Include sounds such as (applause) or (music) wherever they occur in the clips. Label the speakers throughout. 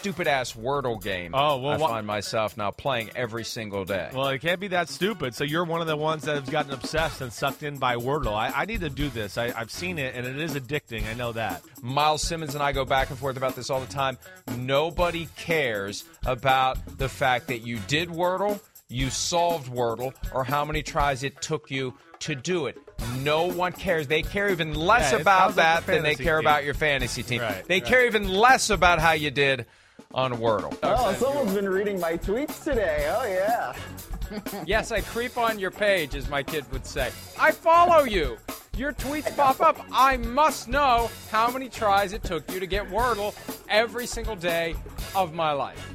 Speaker 1: Stupid ass Wordle game.
Speaker 2: Oh, well,
Speaker 1: I
Speaker 2: wha-
Speaker 1: find myself now playing every single day.
Speaker 2: Well, it can't be that stupid. So you're one of the ones that have gotten obsessed and sucked in by Wordle. I, I need to do this. I, I've seen it, and it is addicting. I know that.
Speaker 1: Miles Simmons and I go back and forth about this all the time. Nobody cares about the fact that you did Wordle, you solved Wordle, or how many tries it took you to do it. No one cares. They care even less
Speaker 2: Yeah,
Speaker 1: about
Speaker 2: sounds like
Speaker 1: that than they care
Speaker 2: team.
Speaker 1: about your fantasy team.
Speaker 2: Right,
Speaker 1: they
Speaker 2: right.
Speaker 1: care even less about how you did on Wordle.
Speaker 3: Oh, someone's been reading my tweets today. Oh, yeah. (laughs)
Speaker 4: Yes, I creep on your page, as my kid would say. I follow you. Your tweets pop up. I must know how many tries it took you to get Wordle every single day of my life.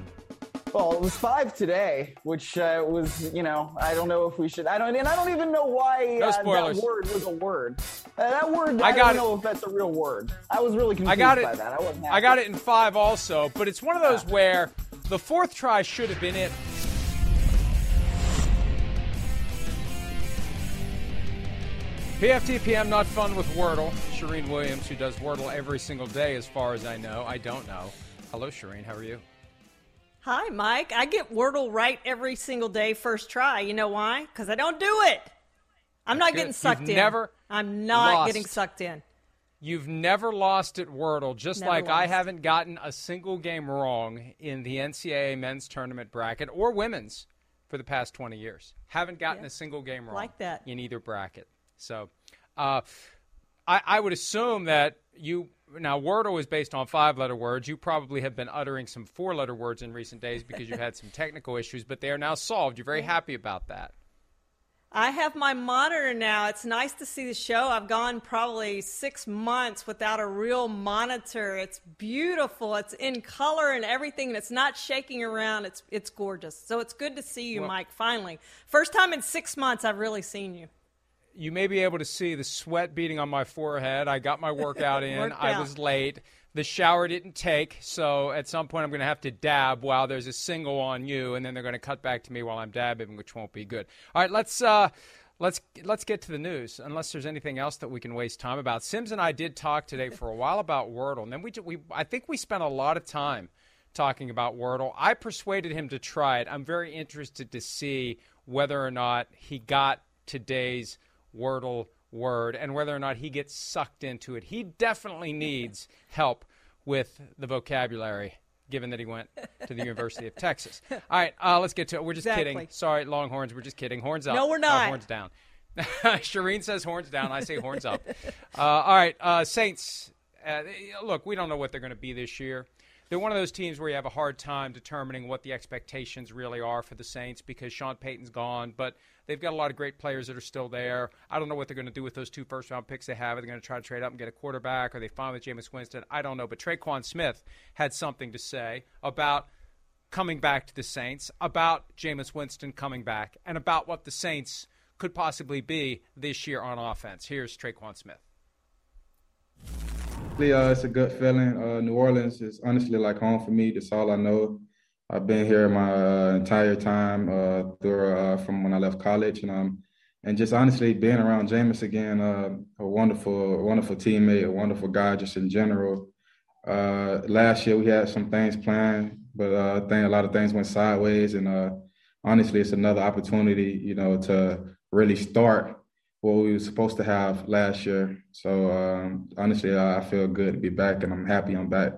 Speaker 3: Well, it was five today, which uh, was, you know, I don't know if we should. I don't, and I don't even know why
Speaker 4: No
Speaker 3: uh, that word was a word. Uh, that word,
Speaker 4: I
Speaker 3: I,
Speaker 4: got
Speaker 3: don't
Speaker 4: it.
Speaker 3: know if that's a real word. I was really confused
Speaker 4: I got it.
Speaker 3: by that. I wasn't happy.
Speaker 4: I got it in five also, but it's one of those where the fourth try should have been it. PFTPM, not fun with Wordle. Charean Williams, who does Wordle every single day, as far as I know. I don't know. Hello, Charean. How are you?
Speaker 5: Hi, Mike. I get Wordle right every single day, first try. You know why? Because I don't do it. I'm not
Speaker 4: good.
Speaker 5: getting sucked
Speaker 4: You've
Speaker 5: in.
Speaker 4: never
Speaker 5: I'm not
Speaker 4: lost.
Speaker 5: getting sucked in.
Speaker 4: You've never lost at Wordle, just
Speaker 5: Never
Speaker 4: like I haven't gotten a single game wrong in the NCAA men's tournament bracket or women's for the past 20 years. Haven't gotten
Speaker 5: Yeah.
Speaker 4: a single game wrong
Speaker 5: Like that.
Speaker 4: in either bracket. So uh, I, I would assume that you. Now, Wordle is based on five letter words. You probably have been uttering some four letter words in recent days because you've had some technical issues, but they are now solved. You're very happy about that.
Speaker 5: I have my monitor now. It's nice to see the show. I've gone probably six months without a real monitor. It's beautiful. It's in color and everything, and it's not shaking around. It's it's gorgeous. So it's good to see you,
Speaker 4: Well-
Speaker 5: Mike. Finally, first time in six months I've really seen you.
Speaker 4: You may be able to see the sweat beating on my forehead. I got my (laughs) workout in.
Speaker 5: Worked
Speaker 4: I
Speaker 5: out.
Speaker 4: was late. The shower didn't take, so at some point I'm going to have to dab while there's a single on you, and then they're going to cut back to me while I'm dabbing, which won't be good. All right, let's uh, let's let's get to the news. Unless there's anything else that we can waste time about. Sims and I did talk today for a while about Wordle, and then we we I think we spent a lot of time talking about Wordle. I persuaded him to try it. I'm very interested to see whether or not he got today's Wordle word and whether or not he gets sucked into it. He definitely needs help with the vocabulary. Given that he went to the University of Texas. (laughs) All right, uh, let's get to it. We're just
Speaker 5: Exactly.
Speaker 4: kidding. Sorry, Longhorns. We're just kidding. Horns up.
Speaker 5: No, we're
Speaker 4: Uh,
Speaker 5: not.
Speaker 4: horns down. (laughs) Charean says horns down. I say horns up. Uh, all right, uh, Saints. Uh, look, we don't know what they're going to be this year. They're one of those teams where you have a hard time determining what the expectations really are for the Saints because Sean Payton's gone, but they've got a lot of great players that are still there. I don't know what they're going to do with those two first round picks they have. Are they going to try to trade up and get a quarterback? Are they fine with Jameis Winston? I don't know. But Tre'Quan Smith had something to say about coming back to the Saints, about Jameis Winston coming back, and about what the Saints could possibly be this year on offense. Here's Tre'Quan Smith.
Speaker 6: Uh, it's a good feeling. Uh, New Orleans is honestly like home for me. That's all I know. I've been here my uh, entire time uh, through uh, from when I left college, and um, and just honestly being around Jameis again, uh, a wonderful, wonderful teammate, a wonderful guy, just in general. Last year we had some things planned, but I think a lot of things went sideways, and honestly, it's another opportunity, you know, to really start what we were supposed to have last year. So um, honestly, I feel good to be back, and I'm happy I'm back.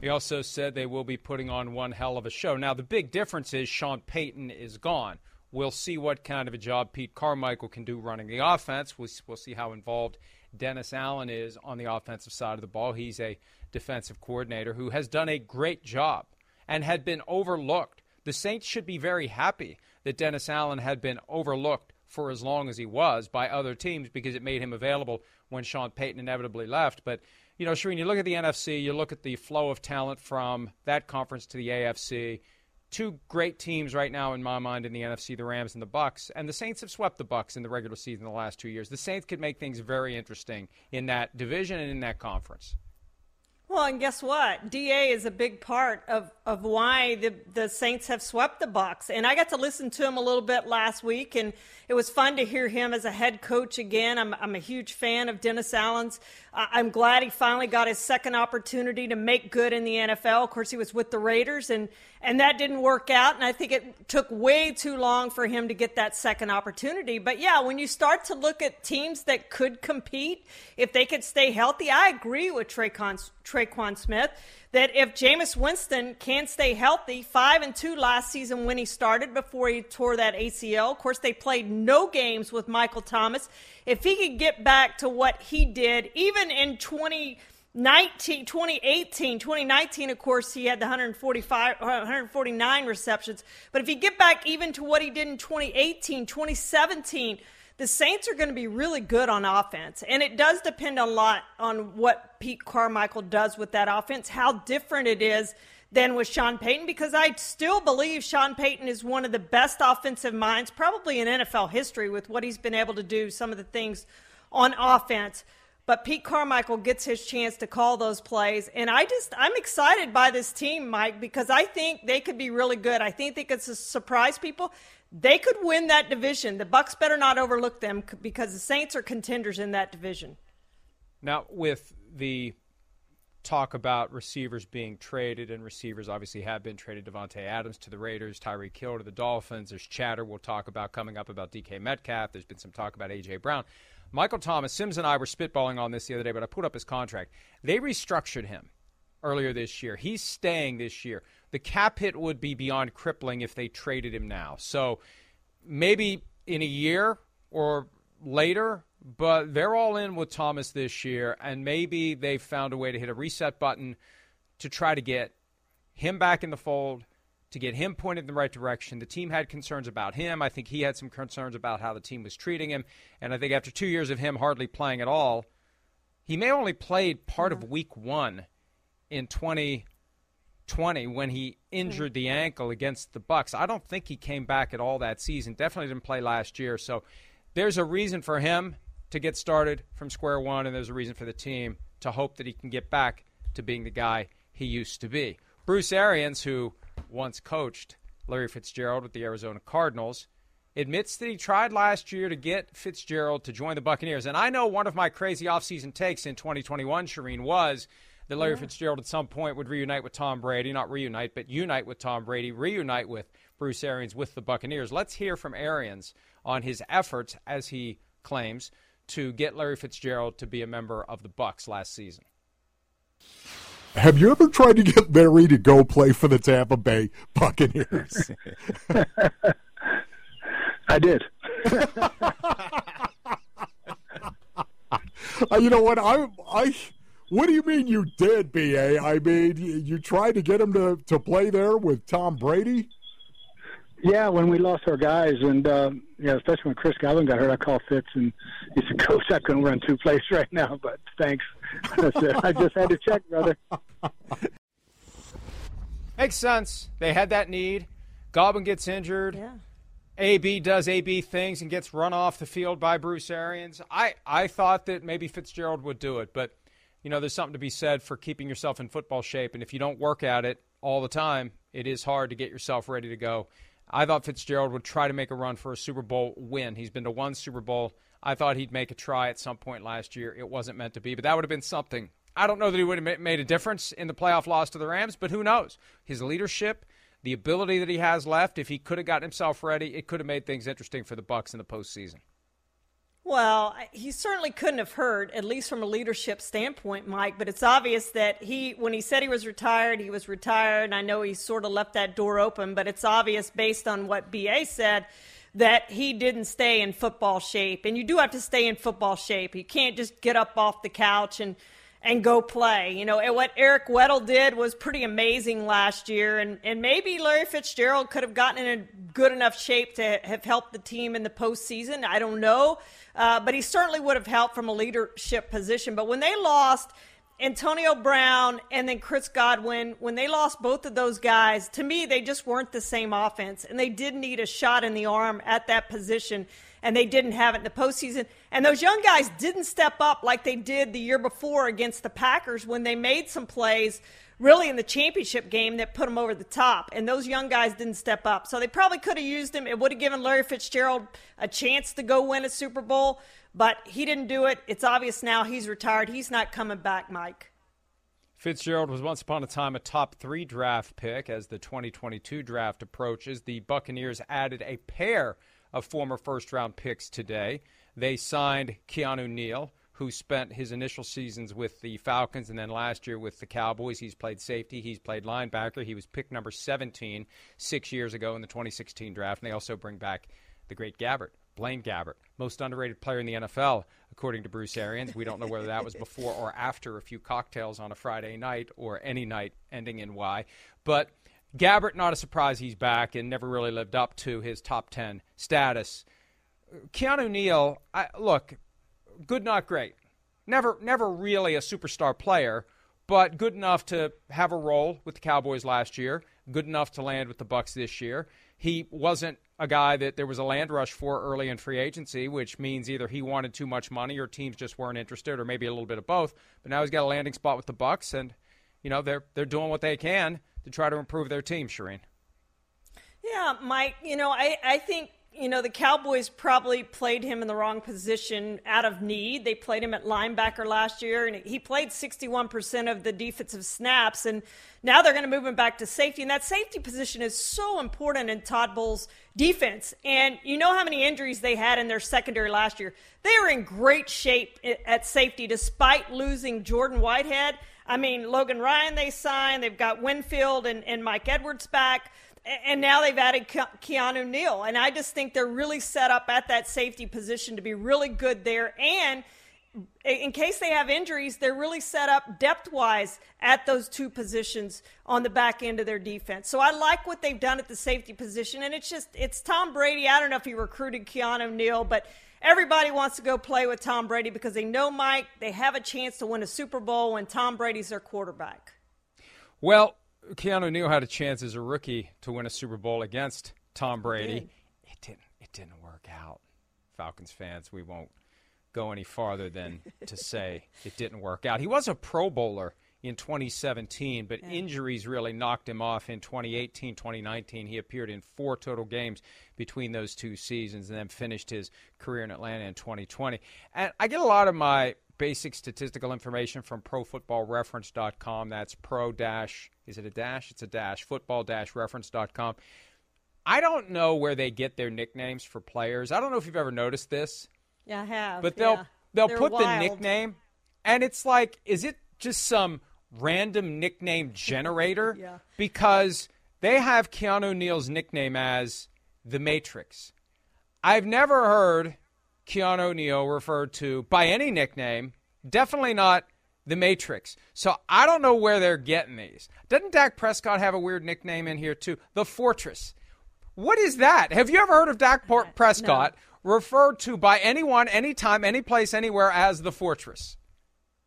Speaker 4: He also said they will be putting on one hell of a show. Now, the big difference is Sean Payton is gone. We'll see what kind of a job Pete Carmichael can do running the offense. We'll, we'll see how involved Dennis Allen is on the offensive side of the ball. He's a defensive coordinator who has done a great job and had been overlooked. The Saints should be very happy that Dennis Allen had been overlooked for as long as he was by other teams because it made him available when Sean Payton inevitably left. But you know, Charean, you look at the NFC, you look at the flow of talent from that conference to the AFC. Two great teams right now in my mind in the NFC, the Rams and the Bucks, and the Saints have swept the Bucks in the regular season the last two years. The Saints could make things very interesting in that division and in that conference.
Speaker 5: Well, and guess what? Da is a big part of, of why the the Saints have swept the Bucks. And I got to listen to him a little bit last week, and it was fun to hear him as a head coach again. I'm I'm a huge fan of Dennis Allen's. I'm glad he finally got his second opportunity to make good in the NFL. Of course, he was with the Raiders, and and that didn't work out. And I think it took way too long for him to get that second opportunity. But yeah, when you start to look at teams that could compete, if they could stay healthy, I agree with Tre'Quan, Tre'Quan Smith that if Jameis Winston can't stay healthy, five and two last season when he started before he tore that ACL. Of course, they played no games with Michael Thomas. If he could get back to what he did, even in 2019, 2018, 2019, of course, he had the 145, uh, 149 receptions. But if he get back even to what he did in 2018, 2017, the Saints are going to be really good on offense. And it does depend a lot on what Pete Carmichael does with that offense, how different it is than with Sean Payton, because I still believe Sean Payton is one of the best offensive minds, probably in NFL history, with what he's been able to do, some of the things on offense. But Pete Carmichael gets his chance to call those plays. And I just, I'm excited by this team, Mike, because I think they could be really good. I think they could surprise people they could win that division. The Bucks better not overlook them because the Saints are contenders in that division.
Speaker 4: Now, with the talk about receivers being traded, and receivers obviously have been traded. Davante Adams to the Raiders, Tyreek Hill to the Dolphins. There's chatter we'll talk about coming up about DK Metcalf. There's been some talk about AJ Brown. Michael Thomas, Sims and I were spitballing on this the other day, but I put up his contract. They restructured him earlier this year. He's staying this year the cap hit would be beyond crippling if they traded him now. So maybe in a year or later, but they're all in with Thomas this year, and maybe they found a way to hit a reset button to try to get him back in the fold, to get him pointed in the right direction. The team had concerns about him. I think he had some concerns about how the team was treating him, and I think after two years of him hardly playing at all, he may only played part of mm-hmm. week one in 20- 20 when he hmm. injured the ankle against the Bucks. I don't think he came back at all that season. Definitely didn't play last year. So there's a reason for him to get started from square one, and there's a reason for the team to hope that he can get back to being the guy he used to be. Bruce Arians, who once coached Larry Fitzgerald with the Arizona Cardinals, admits that he tried last year to get Fitzgerald to join the Buccaneers. And I know one of my crazy offseason takes in 2021, Charean, was – that Larry yeah. Fitzgerald at some point would reunite with Tom Brady, not reunite, but unite with Tom Brady, reunite with Bruce Arians with the Buccaneers. Let's hear from Arians on his efforts, as he claims, to get Larry Fitzgerald to be a member of the Bucks last season.
Speaker 7: Have you ever tried to get Larry to go play for the Tampa Bay Buccaneers? (laughs)
Speaker 8: I did. (laughs)
Speaker 7: uh, you know what? I I what do you mean you did, BA? I mean, you tried to get him to, to play there with Tom Brady?
Speaker 8: Yeah, when we lost our guys, and uh, yeah, especially when Chris Godwin got hurt, I called Fitz and he said, "Coach, I couldn't run two plays right now, but thanks." (laughs) I said, "I just had to check, brother." (laughs)
Speaker 4: Makes sense. They had that need. Godwin gets injured.
Speaker 5: Yeah.
Speaker 4: AB does AB things and gets run off the field by Bruce Arians. I, I thought that maybe Fitzgerald would do it, but you know, there's something to be said for keeping yourself in football shape. And if you don't work at it all the time, it is hard to get yourself ready to go. I thought Fitzgerald would try to make a run for a Super Bowl win. He's been to one Super Bowl. I thought he'd make a try at some point last year. It wasn't meant to be, but that would have been something. I don't know that he would have made a difference in the playoff loss to the Rams, but who knows? His leadership, the ability that he has left, if he could have gotten himself ready, it could have made things interesting for the Bucks in the postseason.
Speaker 5: Well, he certainly couldn't have heard, at least from a leadership standpoint, Mike. But it's obvious that he, when he said he was retired, he was retired. And I know he sort of left that door open, but it's obvious based on what BA said that he didn't stay in football shape. And you do have to stay in football shape. You can't just get up off the couch and and go play. You know, and what Eric Weddle did was pretty amazing last year, and, and maybe Larry Fitzgerald could have gotten in a good enough shape to have helped the team in the postseason. I don't know, uh, but he certainly would have helped from a leadership position. But when they lost, Antonio Brown and then Chris Godwin, when they lost both of those guys, to me, they just weren't the same offense. And they did need a shot in the arm at that position, and they didn't have it in the postseason. And those young guys didn't step up like they did the year before against the Packers when they made some plays really in the championship game that put them over the top. And those young guys didn't step up. So they probably could have used him. It would have given Larry Fitzgerald a chance to go win a Super Bowl, but he didn't do it. It's obvious now he's retired. He's not coming back, Mike.
Speaker 4: Fitzgerald was once upon a time a top three draft pick. As the 2022 draft approaches, the Buccaneers added a pair of former first round picks today. They signed Keanu Neal, who spent his initial seasons with the Falcons and then last year with the Cowboys. He's played safety, he's played linebacker. He was pick number 17 six years ago in the 2016 draft. And they also bring back the great Gabbert, Blaine Gabbert, most underrated player in the NFL, according to Bruce Arians. We don't know whether that was before or after a few cocktails on a Friday night or any night ending in Y. But Gabbert, not a surprise he's back and never really lived up to his top 10 status. Keanu Neal, I, look, good, not great. Never, never really a superstar player, but good enough to have a role with the Cowboys last year. Good enough to land with the Bucks this year. He wasn't a guy that there was a land rush for early in free agency, which means either he wanted too much money or teams just weren't interested, or maybe a little bit of both. But now he's got a landing spot with the Bucks, and you know they're they're doing what they can to try to improve their team. Charean.
Speaker 5: Yeah, Mike. You know, I I think you know, the Cowboys probably played him in the wrong position out of need. They played him at linebacker last year, and he played 61% of the defensive snaps. And now they're going to move him back to safety. And that safety position is so important in Todd Bowles' defense. And you know how many injuries they had in their secondary last year. They were in great shape at safety despite losing Jordan Whitehead. I mean, Logan Ryan they signed. They've got Winfield and, and Mike Edwards back and now they've added Keanu Neal. And I just think they're really set up at that safety position to be really good there. And in case they have injuries, they're really set up depth wise at those two positions on the back end of their defense. So I like what they've done at the safety position. And it's just, it's Tom Brady. I don't know if he recruited Keanu Neal, but everybody wants to go play with Tom Brady because they know Mike, they have a chance to win a Super Bowl when Tom Brady's their quarterback.
Speaker 4: Well, Keanu Neal had a chance as a rookie to win a Super Bowl against Tom Brady.
Speaker 5: Did.
Speaker 4: It didn't. It didn't work out. Falcons fans, we won't go any farther than to (laughs) say it didn't work out. He was a Pro Bowler in 2017, but yeah. injuries really knocked him off in 2018, 2019. He appeared in four total games between those two seasons and then finished his career in Atlanta in 2020. And I get a lot of my basic statistical information from profootballreference.com. That's pro dash, is it a dash? It's a dash, football dash reference.com. I don't know where they get their nicknames for players. I don't know if you've ever noticed this.
Speaker 5: Yeah, I have.
Speaker 4: But they'll
Speaker 5: yeah.
Speaker 4: they'll
Speaker 5: They're
Speaker 4: put
Speaker 5: wild.
Speaker 4: the nickname and it's like is it just some random nickname (laughs) generator?
Speaker 5: Yeah.
Speaker 4: Because they have Keanu Neal's nickname as the Matrix. I've never heard Keanu Neal referred to by any nickname, definitely not the Matrix. So I don't know where they're getting these. Doesn't Dak Prescott have a weird nickname in here too? The Fortress. What is that? Have you ever heard of Dak Port uh, Prescott no. referred to by anyone, anytime, any place, anywhere as the Fortress?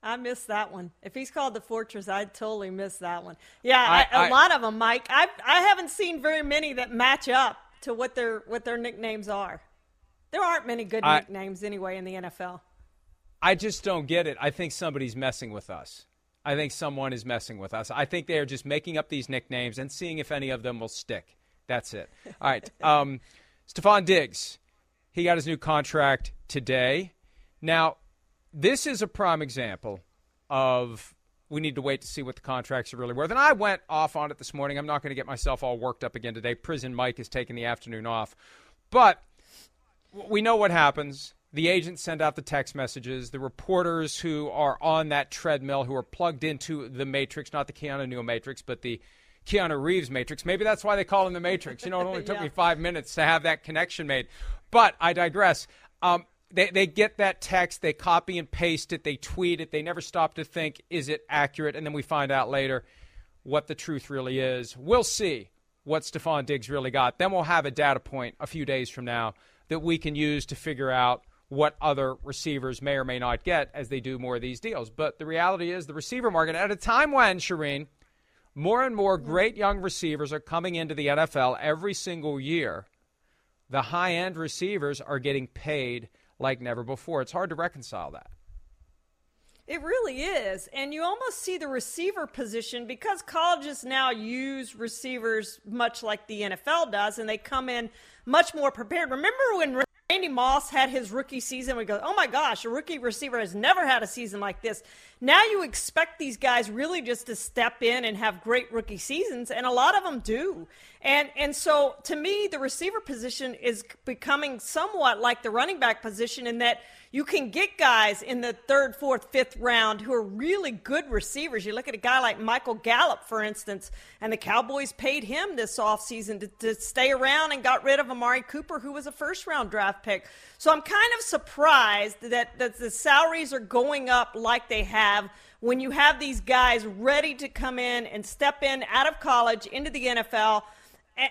Speaker 5: I missed that one. If he's called the Fortress, I'd totally miss that one. Yeah, I, I, a lot of them, Mike. I I haven't seen very many that match up to what their what their nicknames are. There aren't many good
Speaker 4: I,
Speaker 5: nicknames anyway in the NFL.
Speaker 4: I just don't get it. I think somebody's messing with us. I think someone is messing with us. I think they are just making up these nicknames and seeing if any of them will stick. That's it. All right. (laughs) Um, Stefon Diggs, he got his new contract today. Now, this is a prime example of we need to wait to see what the contracts are really worth. And I went off on it this morning. I'm not going to get myself all worked up again today. Prison Mike is taking the afternoon off. But we know what happens. The agents send out the text messages. The reporters who are on that treadmill, who are plugged into the Matrix, not the Keanu Neal Matrix, but the Keanu Reeves Matrix. Maybe that's why they call him the Matrix. You know, it only (laughs) took
Speaker 5: Yeah.
Speaker 4: me five minutes to have that connection made. But I digress. Um, they, they get that text, they copy and paste it, they tweet it, they never stop to think, is it accurate? And then we find out later what the truth really is. We'll see what Stefon Diggs really got. Then we'll have a data point a few days from now that we can use to figure out what other receivers may or may not get as they do more of these deals. But the reality is the receiver market at a time when, Charean, more and more great young receivers are coming into the NFL every single year. The high end receivers are getting paid like never before. It's hard to reconcile that.
Speaker 5: It really is. And you almost see the receiver position because colleges now use receivers much like the NFL does, and they come in much more prepared. Remember when Randy Moss had his rookie season, we go, oh my gosh, a rookie receiver has never had a season like this. Now you expect these guys really just to step in and have great rookie seasons, and a lot of them do. And and so to me, the receiver position is becoming somewhat like the running back position in that you can get guys in the third, fourth, fifth round who are really good receivers. You look at a guy like Michael Gallup, for instance, and the Cowboys paid him this offseason to, to stay around and got rid of Amari Cooper, who was a first round draft pick. So I'm kind of surprised that, that the salaries are going up like they have when you have these guys ready to come in and step in out of college into the NFL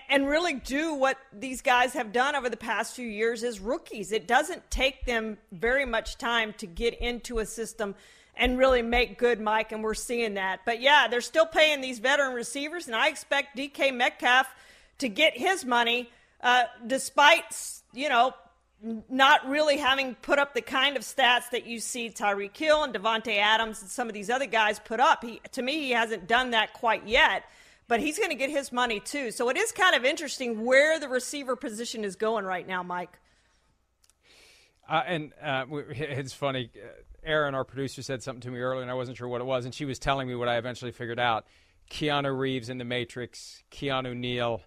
Speaker 5: and really do what these guys have done over the past few years as rookies. It doesn't take them very much time to get into a system and really make good, Mike, and we're seeing that. But yeah, they're still paying these veteran receivers, and I expect DK Metcalf to get his money, uh, despite you know not really having put up the kind of stats that you see Tyreek Hill and Davante Adams and some of these other guys put up. He, to me, he hasn't done that quite yet but he's going to get his money too. So it is kind of interesting where the receiver position is going right now, Mike.
Speaker 4: Uh, and uh, it's funny. Aaron, our producer, said something to me earlier, and I wasn't sure what it was, and she was telling me what I eventually figured out. Keanu Reeves in The Matrix, Keanu Neal.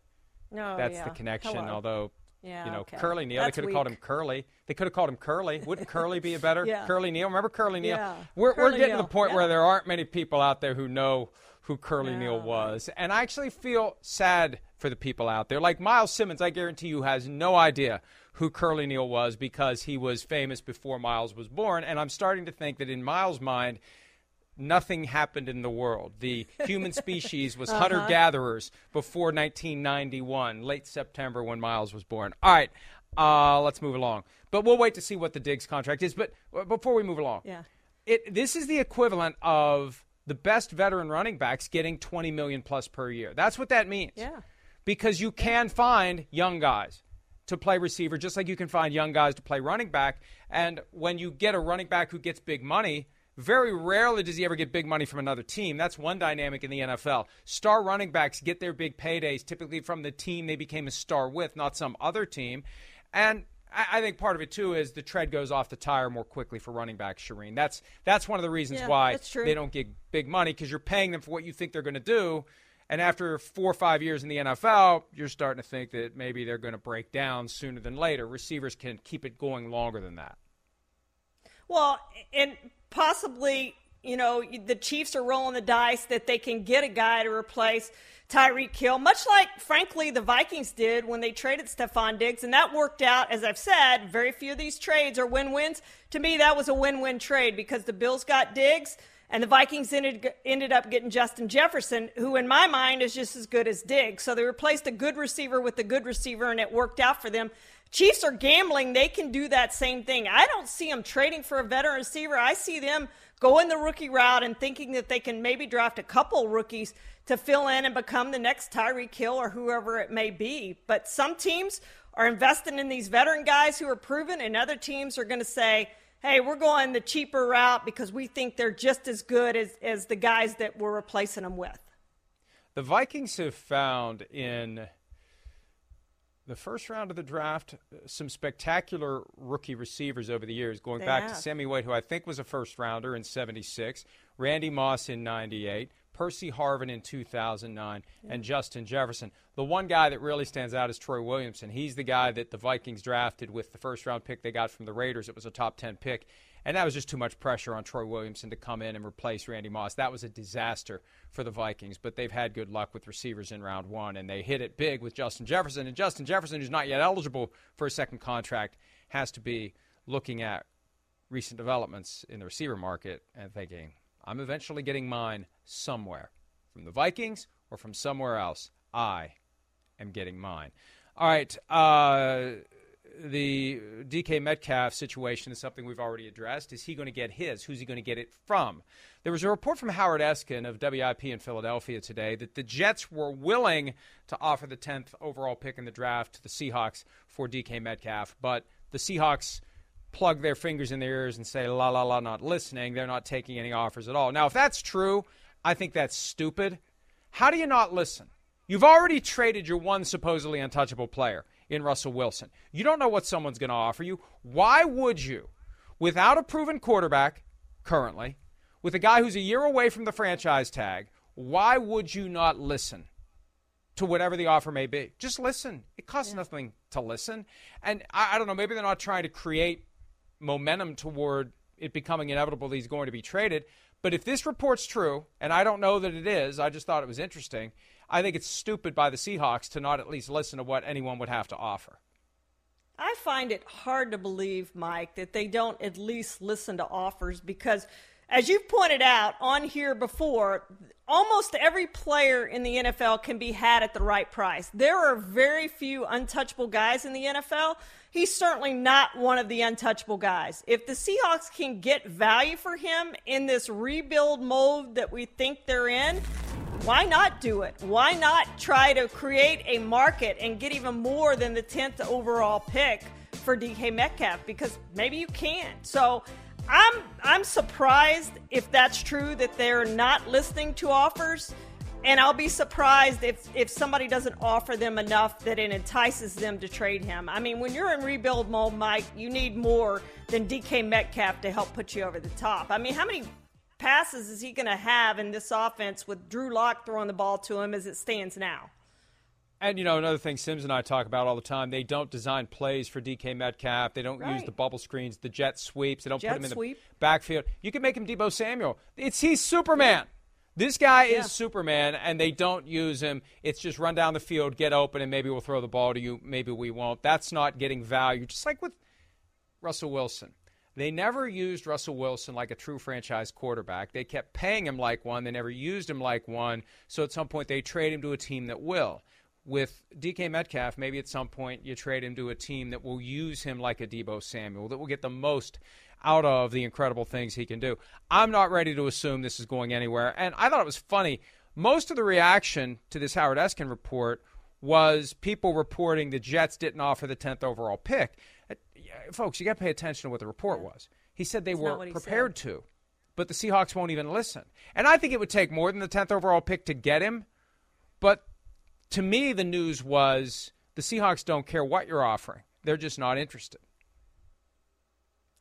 Speaker 5: Oh,
Speaker 4: that's
Speaker 5: yeah.
Speaker 4: the connection.
Speaker 5: Hello.
Speaker 4: Although,
Speaker 5: Yeah,
Speaker 4: you know,
Speaker 5: okay.
Speaker 4: Curly Neal,
Speaker 5: That's
Speaker 4: they could have called him. Curly. They could have called him Curly. Wouldn't Curly be a better (laughs)
Speaker 5: Yeah.
Speaker 4: Curly Neal? Remember Curly Neal?
Speaker 5: Yeah.
Speaker 4: We're, we're
Speaker 5: Curly
Speaker 4: getting to the point where there aren't many people out there who know who Curly Neal was. And I actually feel sad for the people out there. Like Miles Simmons, I guarantee you, has no idea who Curly Neal was because he was famous before Miles was born. And I'm starting to think that in Miles' mind, nothing happened in the world. The (laughs) human species was hunter gatherers before 1991, late September when Miles was born. All right, uh, let's move along. But we'll wait to see what the Diggs contract is. But uh, before we move along,
Speaker 5: Yeah.
Speaker 4: it, this is the equivalent of the best veteran running backs getting 20 million plus per year. That's what that means.
Speaker 5: Yeah.
Speaker 4: Because you can find young guys to play receiver just like you can find young guys to play running back. And when you get a running back who gets big money, very rarely does he ever get big money from another team. That's one dynamic in the NFL. Star running backs get their big paydays typically from the team they became a star with, not some other team. And I I think part of it too is the tread goes off the tire more quickly for running backs, Charean. That's that's one of the reasons
Speaker 5: Yeah,
Speaker 4: why they don't get big money because you're paying them for what you think they're going to do. And after four or five years in the NFL, you're starting to think that maybe they're going to break down sooner than later. Receivers can keep it going longer than that.
Speaker 5: Well, and possibly, you know, the Chiefs are rolling the dice that they can get a guy to replace Tyreek Hill, much like, frankly, the Vikings did when they traded Stefon Diggs. And that worked out, as I've said, very few of these trades are win wins. To me, that was a win win trade because the Bills got Diggs. And the Vikings ended, ended up getting Justin Jefferson, who in my mind is just as good as Diggs. So they replaced a good receiver with a good receiver, and it worked out for them. Chiefs are gambling. They can do that same thing. I don't see them trading for a veteran receiver. I see them going the rookie route and thinking that they can maybe draft a couple rookies to fill in and become the next Tyreek Hill or whoever it may be. But some teams are investing in these veteran guys who are proven, and other teams are going to say, hey, we're going the cheaper route because we think they're just as good as, as the guys that we're replacing them with.
Speaker 4: The Vikings have found in the first round of the draft uh, some spectacular rookie receivers over the years, going
Speaker 5: They
Speaker 4: back to. Sammy White, who I think was a first rounder in 76, Randy Moss in 98, Percy Harvin in 2009, and Justin Jefferson. The one guy that really stands out is Troy Williamson. He's the guy that the Vikings drafted with the first round pick they got from the Raiders. It was a top 10 pick. And that was just too much pressure on Troy Williamson to come in and replace Randy Moss. That was a disaster for the Vikings, but they've had good luck with receivers in round one, and they hit it big with Justin Jefferson. And Justin Jefferson, who's not yet eligible for a second contract, has to be looking at recent developments in the receiver market and thinking, I'm eventually getting mine somewhere from the Vikings or from somewhere else. I am getting mine. All right. Uh, the DK Metcalf situation is something we've already addressed. Is he going to get his? Who's he going to get it from? There was a report from Howard Eskin of WIP in Philadelphia today that the Jets were willing to offer the 10th overall pick in the draft to the Seahawks for DK Metcalf, but the Seahawks plug their fingers in their ears and say, la, la, la, not listening. They're not taking any offers at all. Now, if that's true, I think that's stupid. How do you not listen? You've already traded your one supposedly untouchable player in Russell Wilson. You don't know what someone's going to offer you. Why would you, without a proven quarterback currently, with a guy who's a year away from the franchise tag, why would you not listen to whatever the offer may be? Just listen. It costs yeah. nothing to listen. And I, I don't know, maybe they're not trying to create momentum toward it becoming inevitable that he's going to be traded. But if this report's true, and I don't know that it is, I just thought it was interesting. I think it's stupid by the Seahawks to not at least listen to what anyone would have to offer.
Speaker 5: I find it hard to believe, Mike, that they don't at least listen to offers because, as you've pointed out on here before, almost every player in the NFL can be had at the right price. There are very few untouchable guys in the NFL. He's certainly not one of the untouchable guys. If the Seahawks can get value for him in this rebuild mode that we think they're in, why not do it? Why not try to create a market and get even more than the 10th overall pick for DK Metcalf? Because maybe you can. So I'm I'm surprised if that's true that they're not listening to offers. And I'll be surprised if, if somebody doesn't offer them enough that it entices them to trade him. I mean, when you're in rebuild mode, Mike, you need more than DK Metcalf to help put you over the top. I mean, how many passes is he going to have in this offense with Drew Lock throwing the ball to him as it stands now?
Speaker 4: And you know another thing Sims and I talk about all the time. They don't design plays for DK Metcalf. They don't right. use the bubble screens, the jet sweeps. They don't
Speaker 5: jet
Speaker 4: put him in
Speaker 5: sweep.
Speaker 4: the backfield. You can make him Deebo Samuel. It's he's Superman. This guy yeah. is Superman, and they don't use him. It's just run down the field, get open, and maybe we'll throw the ball to you. Maybe we won't. That's not getting value. Just like with Russell Wilson. They never used Russell Wilson like a true franchise quarterback. They kept paying him like one. They never used him like one. So at some point, they trade him to a team that will. With DK Metcalf, maybe at some point you trade him to a team that will use him like a Deebo Samuel, that will get the most out of the incredible things he can do. I'm not ready to assume this is going anywhere. And I thought it was funny. Most of the reaction to this Howard Eskin report was people reporting the Jets didn't offer the 10th overall pick uh, folks, you got to pay attention to what the report was. He said they were prepared said. to, but the Seahawks won't even listen. And I think it would take more than the 10th overall pick to get him. But to me, the news was the Seahawks don't care what you're offering, they're just not interested.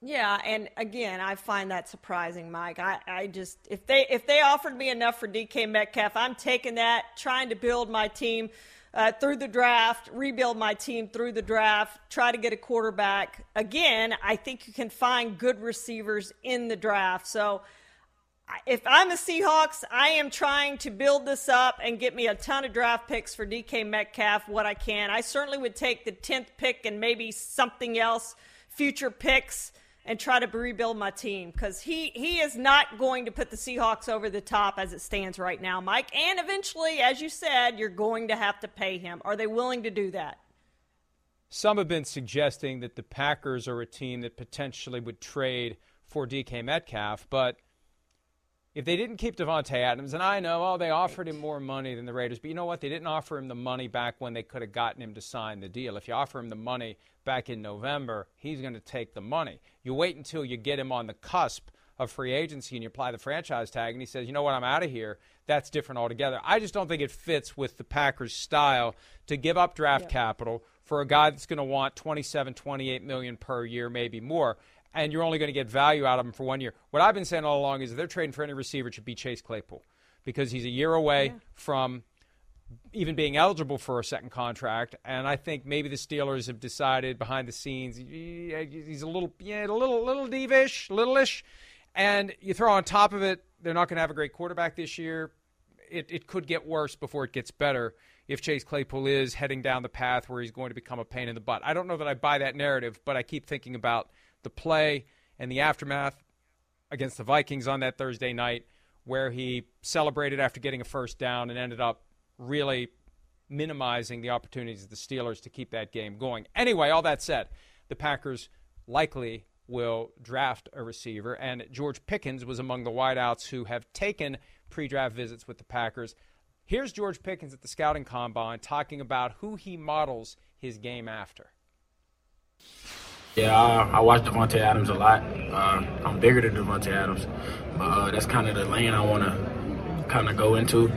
Speaker 5: Yeah, and again, I find that surprising, Mike. I, I just if they if they offered me enough for DK Metcalf, I'm taking that, trying to build my team uh, through the draft, rebuild my team through the draft, try to get a quarterback. Again, I think you can find good receivers in the draft. So if I'm the Seahawks, I am trying to build this up and get me a ton of draft picks for DK Metcalf, what I can. I certainly would take the 10th pick and maybe something else, future picks and try to rebuild my team because he, he is not going to put the Seahawks over the top as it stands right now, Mike. And eventually, as you said, you're going to have to pay him. Are they willing to do that?
Speaker 4: Some have been suggesting that the Packers are a team that potentially would trade for DK Metcalf, but if they didn't keep Davante Adams, and I know, oh, they offered him more money than the Raiders, but you know what? They didn't offer him the money back when they could have gotten him to sign the deal. If you offer him the money back in November, he's going to take the money. You wait until you get him on the cusp of free agency and you apply the franchise tag, and he says, you know what, I'm out of here. That's different altogether. I just don't think it fits with the Packers' style to give up draft yeah. capital for a guy that's going to want 27, 28 million per year, maybe more, and you're only going to get value out of him for one year. What I've been saying all along is if they're trading for any receiver, it should be Chase Claypool because he's a year away yeah. from even being eligible for a second contract. And I think maybe the Steelers have decided behind the scenes he's a little, yeah, a little, little divish, littleish. And you throw on top of it, they're not going to have a great quarterback this year. It, it could get worse before it gets better if Chase Claypool is heading down the path where he's going to become a pain in the butt. I don't know that I buy that narrative, but I keep thinking about the play and the aftermath against the Vikings on that Thursday night, where he celebrated after getting a first down and ended up really minimizing the opportunities of the Steelers to keep that game going. Anyway, all that said, the Packers likely will draft a receiver, and George Pickens was among the wideouts who have taken pre draft visits with the Packers. Here's George Pickens at the scouting combine talking about who he models his game after.
Speaker 9: Yeah, uh, I watch Davante Adams a lot. Uh, I'm bigger than Davante Adams, but uh, that's kind of the lane I want to kind of go into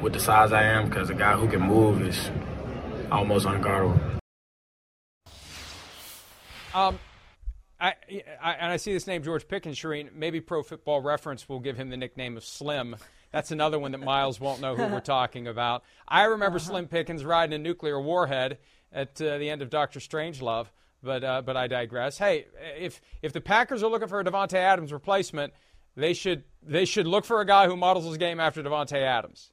Speaker 9: with the size I am, because a guy who can move is almost unguardable.
Speaker 4: Um, I, I, and I see this name George Pickens, Charean. Maybe Pro Football Reference will give him the nickname of Slim. That's another one that Miles won't know who we're (laughs) talking about. I remember uh-huh. Slim Pickens riding a nuclear warhead at uh, the end of Doctor Strangelove, but uh, but I digress. Hey, if if the Packers are looking for a Davante Adams replacement, they should they should look for a guy who models his game after Davante Adams.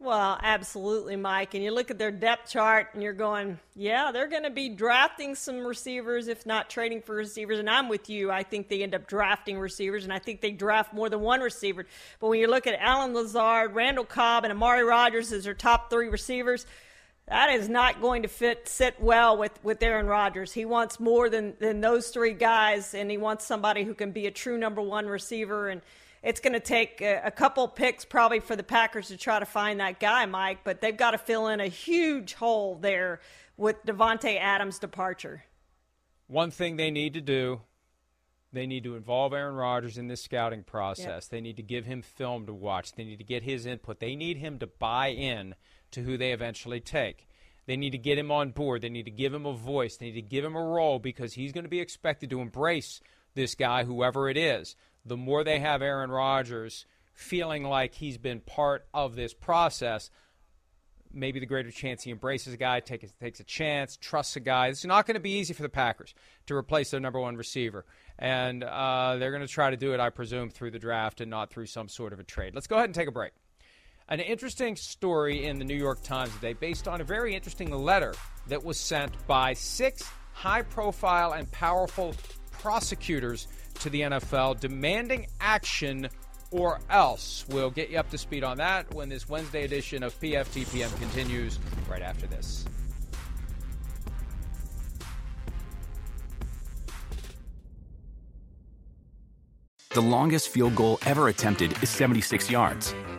Speaker 5: Well, absolutely, Mike. And you look at their depth chart and you're going, yeah, they're going to be drafting some receivers, if not trading for receivers. And I'm with you. I think they end up drafting receivers, and I think they draft more than one receiver. But when you look at Allen Lazard, Randall Cobb, and Amari Rodgers as their top three receivers, that is not going to fit sit well with, with Aaron Rodgers. He wants more than, than those three guys, and he wants somebody who can be a true number one receiver. And it's going to take a, a couple picks probably for the Packers to try to find that guy, Mike, but they've got to fill in a huge hole there with Davante Adams' departure.
Speaker 4: One thing they need to do, they need to involve Aaron Rodgers in this scouting process. Yep. They need to give him film to watch. They need to get his input. They need him to buy in to who they eventually take. They need to get him on board. They need to give him a voice. They need to give him a role because he's going to be expected to embrace this guy, whoever it is the more they have Aaron Rodgers feeling like he's been part of this process, maybe the greater chance he embraces a guy, takes takes a chance, trusts a guy. It's not going to be easy for the Packers to replace their number one receiver. And uh, they're going to try to do it, I presume, through the draft and not through some sort of a trade. Let's go ahead and take a break. An interesting story in the New York Times today based on a very interesting letter that was sent by six high profile and powerful prosecutors to the NFL demanding action or else. We'll get you up to speed on that when this Wednesday edition of PFTPM continues right after this.
Speaker 10: The longest field goal ever attempted is 76 yards.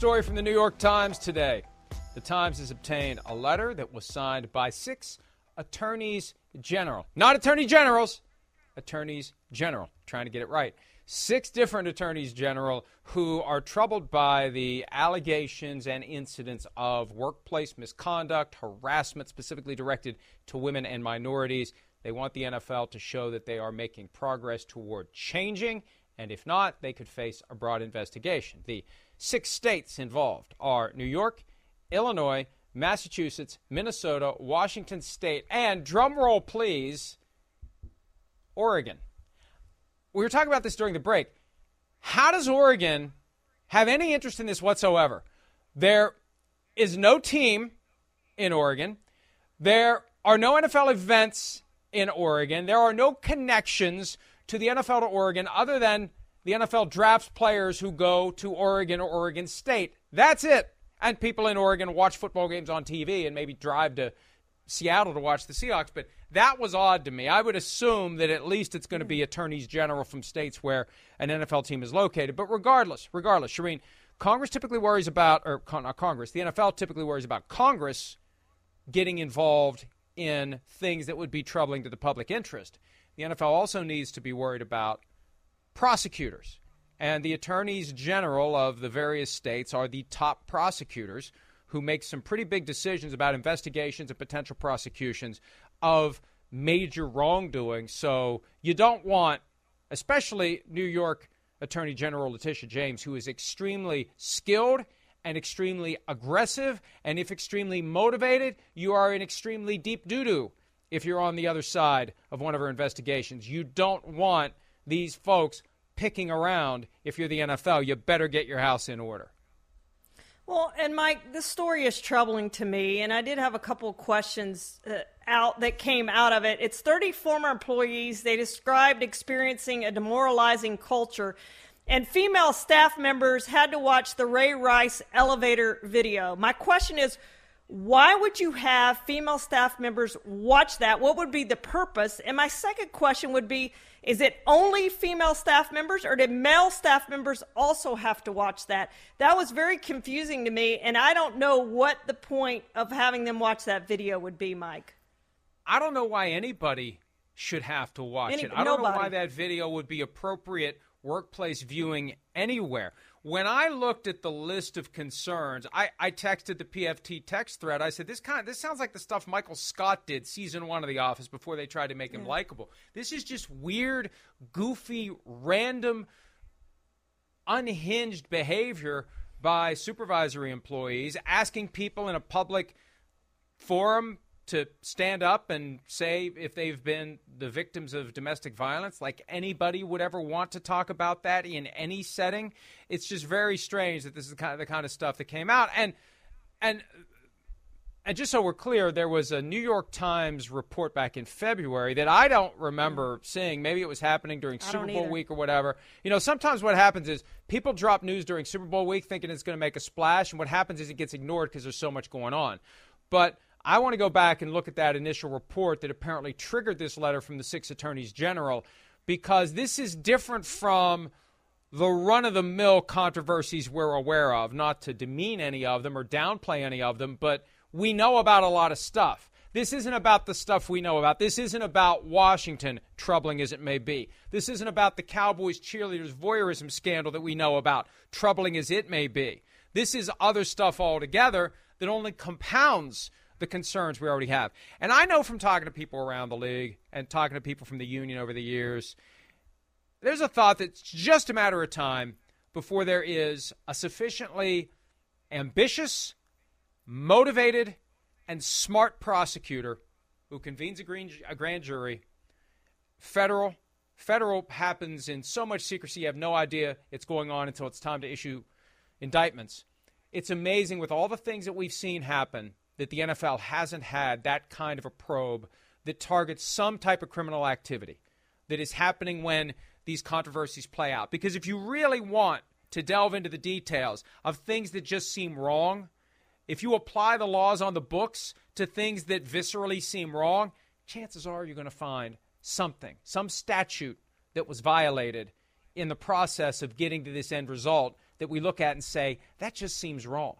Speaker 4: Story from the New York Times today. The Times has obtained a letter that was signed by six attorneys general, not attorney generals, attorneys general, trying to get it right. Six different attorneys general who are troubled by the allegations and incidents of workplace misconduct, harassment specifically directed to women and minorities. They want the NFL to show that they are making progress toward changing, and if not, they could face a broad investigation. The six states involved are New York, Illinois, Massachusetts, Minnesota, Washington State, and drumroll please, Oregon. We were talking about this during the break. How does Oregon have any interest in this whatsoever? There is no team in Oregon. There are no NFL events in Oregon. There are no connections to the NFL to Oregon other than the NFL drafts players who go to Oregon or Oregon State. That's it. And people in Oregon watch football games on TV and maybe drive to Seattle to watch the Seahawks. But that was odd to me. I would assume that at least it's going to be attorneys general from states where an NFL team is located. But regardless, regardless, Charean, Congress typically worries about, or not Congress, the NFL typically worries about Congress getting involved in things that would be troubling to the public interest. The NFL also needs to be worried about prosecutors. And the attorneys general of the various states are the top prosecutors who make some pretty big decisions about investigations and potential prosecutions of major wrongdoing. So you don't want, especially New York Attorney General Letitia James, who is extremely skilled and extremely aggressive. And if extremely motivated, you are in extremely deep doo doo if you're on the other side of one of her investigations. You don't want these folks picking around if you're the NFL. You better get your house in order.
Speaker 5: Well, and Mike, this story is troubling to me, and I did have a couple of questions uh, out that came out of it. It's 30 former employees. They described experiencing a demoralizing culture, and female staff members had to watch the Ray Rice elevator video. My question is, why would you have female staff members watch that? What would be the purpose? And my second question would be is it only female staff members or did male staff members also have to watch that? That was very confusing to me, and I don't know what the point of having them watch that video would be, Mike.
Speaker 4: I don't know why anybody should have to watch Any, it. I don't
Speaker 5: nobody.
Speaker 4: know why that video would be appropriate workplace viewing anywhere. When I looked at the list of concerns, I, I texted the PFT text thread. I said, "This kind, of, this sounds like the stuff Michael Scott did season one of The Office before they tried to make him yeah. likable. This is just weird, goofy, random, unhinged behavior by supervisory employees asking people in a public forum to stand up and say if they've been the victims of domestic violence, like anybody would ever want to talk about that in any setting. It's just very strange that this is the kind of, the kind of stuff that came out. And and and just so we're clear, there was a New York Times report back in February that I don't remember seeing. Maybe it was happening during Super Bowl
Speaker 5: either.
Speaker 4: week or whatever. You know, sometimes what happens is people drop news during Super Bowl week thinking it's going to make a splash, and what happens is it gets ignored because there's so much going on. But I want to go back and look at that initial report that apparently triggered this letter from the six attorneys general because this is different from the run of the mill controversies we're aware of, not to demean any of them or downplay any of them, but we know about a lot of stuff. This isn't about the stuff we know about. This isn't about Washington, troubling as it may be. This isn't about the Cowboys cheerleaders voyeurism scandal that we know about, troubling as it may be. This is other stuff altogether that only compounds the concerns we already have. And I know from talking to people around the league and talking to people from the union over the years, there's a thought that it's just a matter of time before there is a sufficiently ambitious, motivated, and smart prosecutor who convenes a, green, a grand jury, federal. Federal happens in so much secrecy, you have no idea it's going on until it's time to issue indictments. It's amazing with all the things that we've seen happen that the NFL hasn't had that kind of a probe that targets some type of criminal activity that is happening when these controversies play out. Because if you really want to delve into the details of things that just seem wrong, if you apply the laws on the books to things that viscerally seem wrong, chances are you're going to find something, some statute that was violated in the process of getting to this end result that we look at and say, that just seems wrong.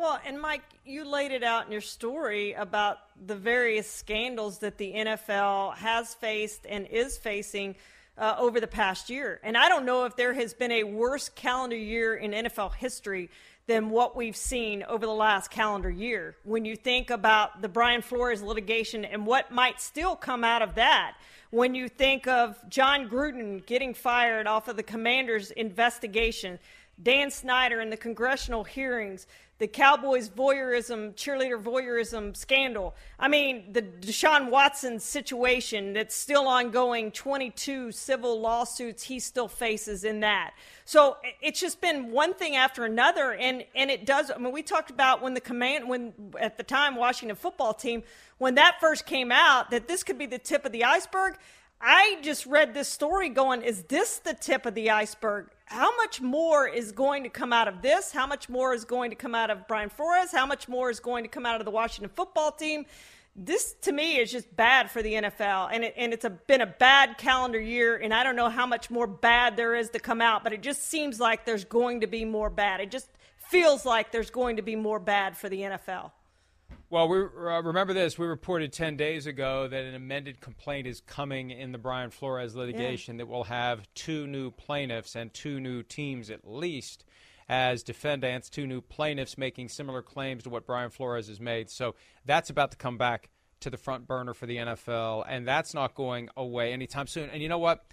Speaker 5: Well, and Mike, you laid it out in your story about the various scandals that the NFL has faced and is facing uh, over the past year. And I don't know if there has been a worse calendar year in NFL history than what we've seen over the last calendar year. When you think about the Brian Flores litigation and what might still come out of that, when you think of Jon Gruden getting fired off of the commander's investigation, Dan Snyder and the congressional hearings, the Cowboys voyeurism, cheerleader voyeurism scandal. I mean, the Deshaun Watson situation that's still ongoing, 22 civil lawsuits he still faces in that. So it's just been one thing after another. And, and it does, I mean, we talked about when the command, when at the time, Washington football team, when that first came out, that this could be the tip of the iceberg. I just read this story going, is this the tip of the iceberg? how much more is going to come out of this? How much more is going to come out of Brian Flores? How much more is going to come out of the Washington football team? This to me is just bad for the NFL, and it, and it's a, been a bad calendar year. And I don't know how much more bad there is to come out, but it just seems like there's going to be more bad. It just feels like there's going to be more bad for the NFL.
Speaker 4: Well, we uh, remember this. We reported 10 days ago that an amended complaint is coming in the Brian Flores litigation yeah. that will have two new plaintiffs and two new teams at least as defendants, two new plaintiffs making similar claims to what Brian Flores has made. So that's about to come back to the front burner for the NFL, and that's not going away anytime soon. And you know what?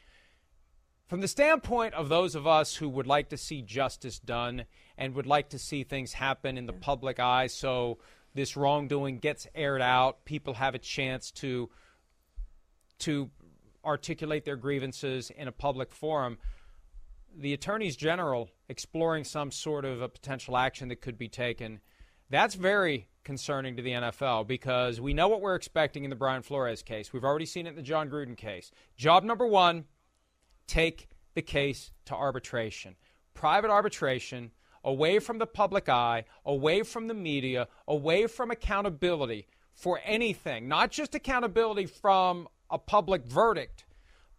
Speaker 4: from the standpoint of those of us who would like to see justice done and would like to see things happen in the public eye so this wrongdoing gets aired out, people have a chance to to articulate their grievances in a public forum. The attorneys general exploring some sort of a potential action that could be taken, that's very concerning to the NFL because we know what we're expecting in the Brian Flores case. We've already seen it in the Jon Gruden case. Job number one take the case to arbitration. Private arbitration, away from the public eye, away from the media, away from accountability for anything, not just accountability from a public verdict,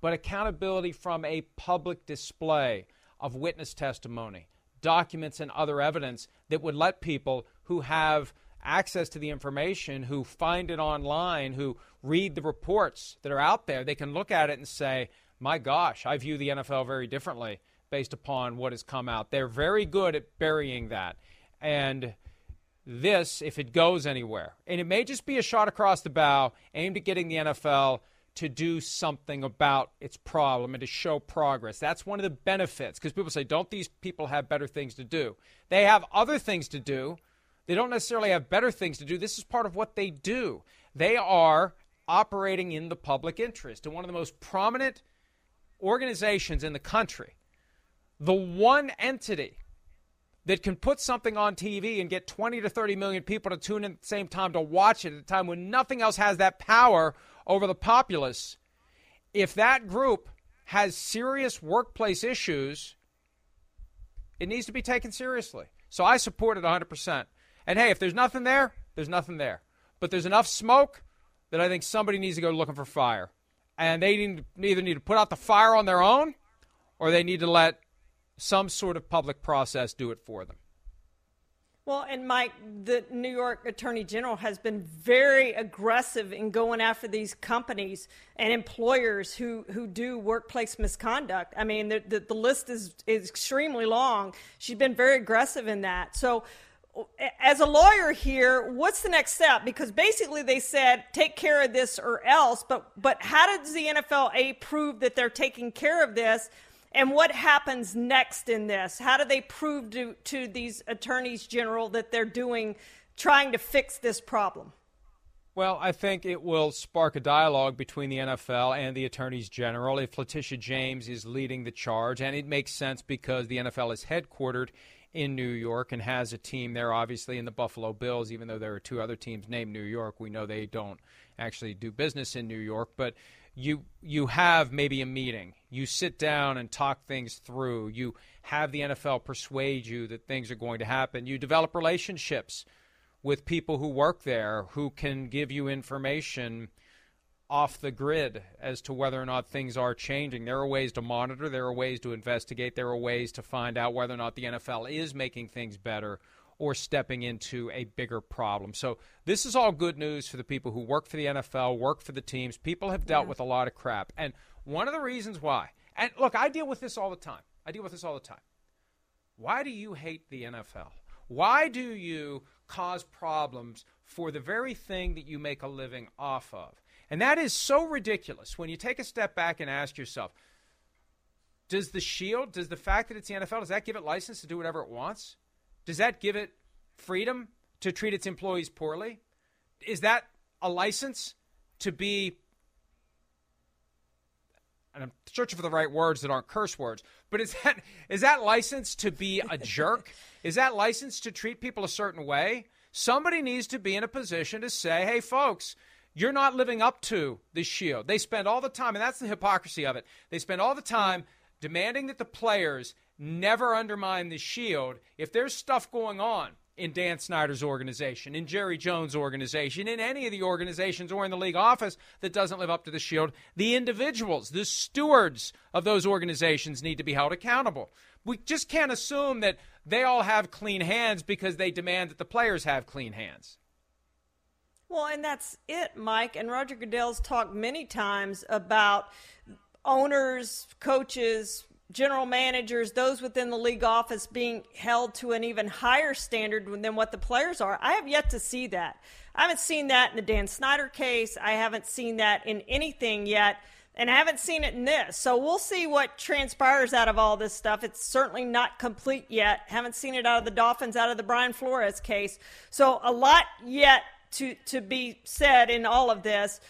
Speaker 4: but accountability from a public display of witness testimony, documents, and other evidence that would let people who have access to the information, who find it online, who read the reports that are out there, they can look at it and say, my gosh, I view the NFL very differently based upon what has come out. They're very good at burying that. And this, if it goes anywhere, and it may just be a shot across the bow aimed at getting the NFL to do something about its problem and to show progress. That's one of the benefits because people say, don't these people have better things to do? They have other things to do. They don't necessarily have better things to do. This is part of what they do. They are operating in the public interest. And one of the most prominent organizations in the country, the one entity that can put something on TV and get 20 to 30 million people to tune in at the same time to watch it at a time when nothing else has that power over the populace, if that group has serious workplace issues, it needs to be taken seriously. So I support it 100%. And hey, if there's nothing there, there's nothing there. But there's enough smoke that I think somebody needs to go looking for fire and they need, either need to put out the fire on their own or they need to let some sort of public process do it for them.
Speaker 5: Well, and Mike, the New York Attorney General has been very aggressive in going after these companies and employers who, who do workplace misconduct. I mean, the, the, the list is, is extremely long. She's been very aggressive in that. So, as a lawyer here, what's the next step? Because basically they said take care of this or else. But but how does the NFLA prove that they're taking care of this? And what happens next in this? How do they prove to, to these attorneys general that they're doing trying to fix this problem?
Speaker 4: Well, I think it will spark a dialogue between the NFL and the attorneys general if Letitia James is leading the charge. And it makes sense because the NFL is headquartered in New York and has a team there, obviously, in the Buffalo Bills, even though there are two other teams named New York. We know they don't actually do business in New York, but you you have maybe a meeting. You sit down and talk things through. You have the NFL persuade you that things are going to happen. You develop relationships with people who work there who can give you information off the grid as to whether or not things are changing. There are ways to monitor, there are ways to investigate, there are ways to find out whether or not the NFL is making things better or stepping into a bigger problem. So, this is all good news for the people who work for the NFL, work for the teams. People have dealt yeah. with a lot of crap. And one of the reasons why, and look, I deal with this all the time. I deal with this all the time. Why do you hate the NFL? Why do you cause problems for the very thing that you make a living off of? And that is so ridiculous when you take a step back and ask yourself does the shield, does the fact that it's the NFL, does that give it license to do whatever it wants? Does that give it freedom to treat its employees poorly? Is that a license to be and I'm searching for the right words that aren't curse words, but is that is that license to be a jerk? (laughs) is that license to treat people a certain way? Somebody needs to be in a position to say, "Hey folks, you're not living up to the shield. They spend all the time, and that's the hypocrisy of it. They spend all the time demanding that the players never undermine the shield. If there's stuff going on in Dan Snyder's organization, in Jerry Jones' organization, in any of the organizations or in the league office that doesn't live up to the shield, the individuals, the stewards of those organizations need to be held accountable. We just can't assume that they all have clean hands because they demand that the players have clean hands.
Speaker 5: Well, and that's it, Mike. And Roger Goodell's talked many times about owners, coaches, general managers, those within the league office being held to an even higher standard than what the players are. I have yet to see that. I haven't seen that in the Dan Snyder case. I haven't seen that in anything yet. And I haven't seen it in this. So we'll see what transpires out of all this stuff. It's certainly not complete yet. Haven't seen it out of the Dolphins, out of the Brian Flores case. So a lot yet to, to be said in all of this.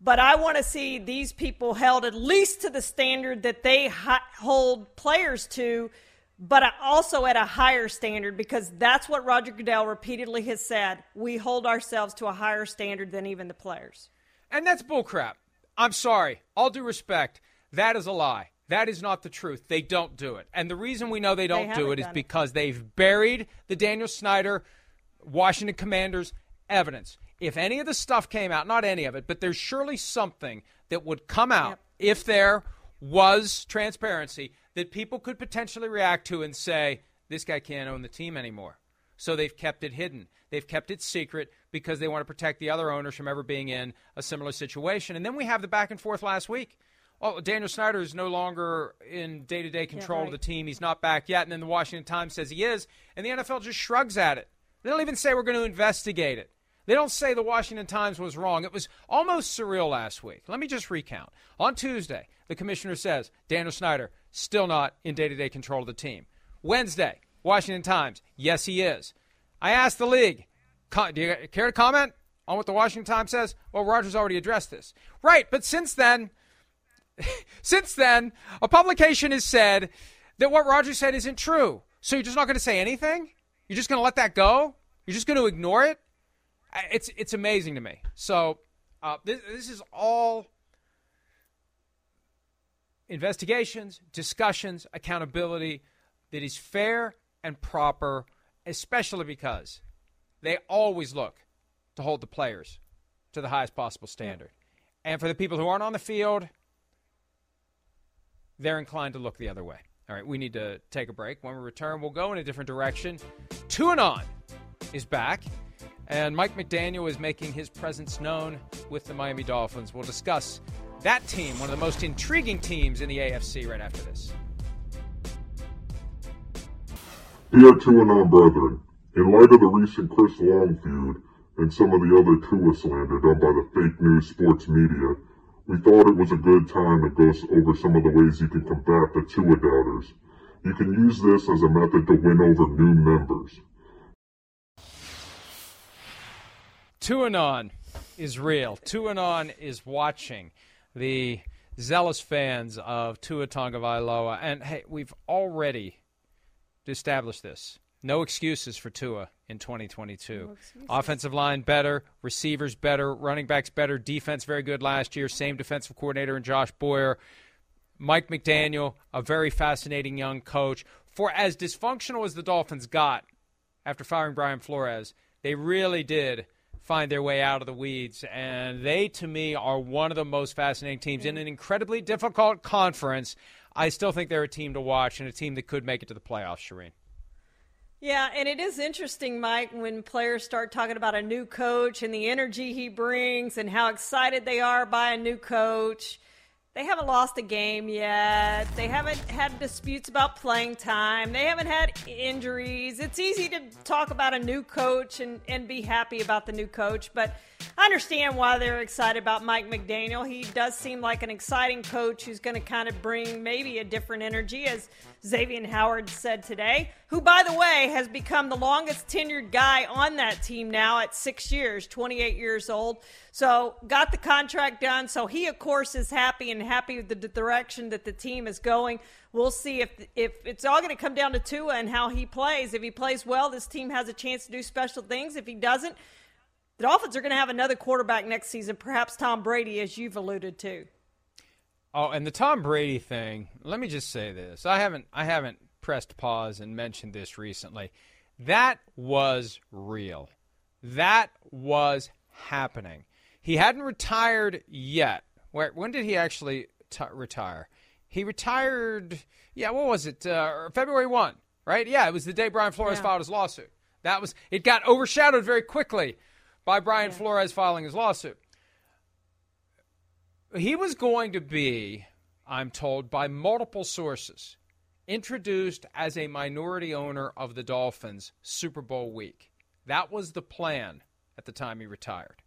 Speaker 5: But I want to see these people held at least to the standard that they hold players to, but also at a higher standard because that's what Roger Goodell repeatedly has said. We hold ourselves to a higher standard than even the players.
Speaker 4: And that's bullcrap. I'm sorry. All due respect, that is a lie. That is not the truth. They don't do it. And the reason we know they don't
Speaker 5: They
Speaker 4: do it is
Speaker 5: it.
Speaker 4: because they've buried the Daniel Snyder Washington Commanders evidence. If any of the stuff came out, not any of it, but there's surely something that would come out if there was transparency that people could potentially react to and say, this guy can't own the team anymore. So they've kept it hidden. They've kept it secret because they want to protect the other owners from ever being in a similar situation. And then we have the back and forth last week. Oh, Daniel Snyder is no longer in day to day control of the team. He's not back yet. And then the Washington Times says he is. And the NFL just shrugs at it. They don't even say we're going to investigate it. They don't say the Washington Times was wrong. It was almost surreal last week. Let me just recount. On Tuesday, the commissioner says Daniel Snyder still not in day to day control of the team. Wednesday, Washington Times, yes, he is. I asked the league, do you care to comment on what the Washington Times says? Well, Rogers already addressed this. Right, but since then, (laughs) since then, a publication has said that what Rogers said isn't true. So you're just not going to say anything? You're just going to let that go? You're just going to ignore it? It's it's amazing to me. So uh, this, this is all investigations, discussions, accountability that is fair and proper, especially because they always look to hold the players to the highest possible standard. And for the people who aren't on the field, they're inclined to look the other way. All right, we need to take a break. When we return, we'll go in a different direction. Tuanon is back, and Mike McDaniel is making his presence known with the Miami Dolphins. We'll discuss that team, one of the most intriguing teams in the AFC, right after this.
Speaker 11: Dear Tuanon brethren, in light of the recent Chris Long feud and some of the other Tua slander done by the fake news sports media, we thought it was a good time to go over some of the ways you can combat the Tua doubters. You can use this as a method to win over new members.
Speaker 4: Tuanon is real. Tuanon is watching the zealous fans of Tua Tagovailoa, and hey, we've already established this. No excuses for Tua in 2022. Offensive line better, receivers better, running backs better, defense very good last year. Same defensive coordinator in Josh Boyer. Mike McDaniel, a very fascinating young coach. For as dysfunctional as the Dolphins got after firing Brian Flores, they really did find their way out of the weeds. And they, to me, are one of the most fascinating teams in mm-hmm. an incredibly difficult conference. I still think they're a team to watch and a team that could make it to the playoffs, Charean.
Speaker 5: Yeah, and it is interesting, Mike, when players start talking about a new coach and the energy he brings and how excited they are by a new coach. They haven't lost a game yet. They haven't had disputes about playing time. They haven't had injuries. It's easy to talk about a new coach and, and be happy about the new coach, but I understand why they're excited about Mike McDaniel. He does seem like an exciting coach who's going to kind of bring maybe a different energy, as Xavier Howard said today, who, by the way, has become the longest tenured guy on that team now at six years, 28 years old. So, got the contract done. So, he, of course, is happy and happy with the direction that the team is going. We'll see if if it's all going to come down to Tua and how he plays. If he plays well, this team has a chance to do special things. If he doesn't, the Dolphins are going to have another quarterback next season, perhaps Tom Brady, as you've alluded to.
Speaker 4: Oh, and the Tom Brady thing. Let me just say this: I haven't, I haven't pressed pause and mentioned this recently. That was real. That was happening. He hadn't retired yet. Where, when did he actually t- retire? He retired. Yeah, what was it? Uh, February one, right? Yeah, it was the day Brian Flores
Speaker 5: Yeah.
Speaker 4: filed his lawsuit. That was. It got overshadowed very quickly by Brian Flores filing his lawsuit he was going to be, I'm told by multiple sources, introduced as a minority owner of the Dolphins Super Bowl week. That was the plan at the time he retired.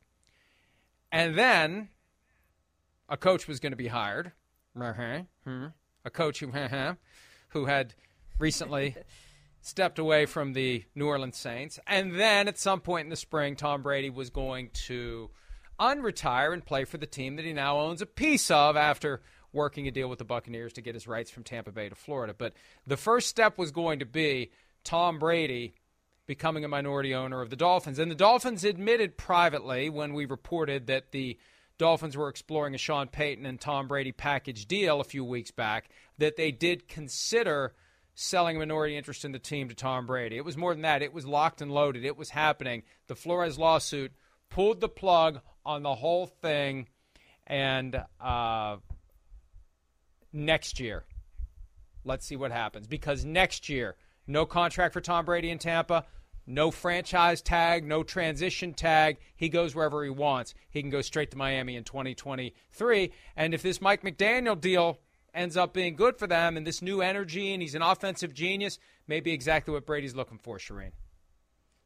Speaker 4: And then a coach was going to be hired. Uh-huh. A coach who, who had recently (laughs) stepped away from the New Orleans Saints. And then at some point in the spring, Tom Brady was going to unretire and play for the team that he now owns a piece of after working a deal with the Buccaneers to get his rights from Tampa Bay to Florida. But the first step was going to be Tom Brady becoming a minority owner of the Dolphins. And the Dolphins admitted privately when we reported that the Dolphins were exploring a Sean Payton and Tom Brady package deal a few weeks back that they did consider selling a minority interest in the team to Tom Brady. It was more than that. It was locked and loaded. It was happening. The Flores lawsuit pulled the plug on the whole thing. And uh, next year, let's see what happens. Because next year, no contract for Tom Brady in Tampa. No franchise tag, no transition tag. He goes wherever he wants. He can go straight to Miami in 2023. And if this Mike McDaniel deal ends up being good for them and this new energy and he's an offensive genius, maybe exactly what Brady's looking for, Charean.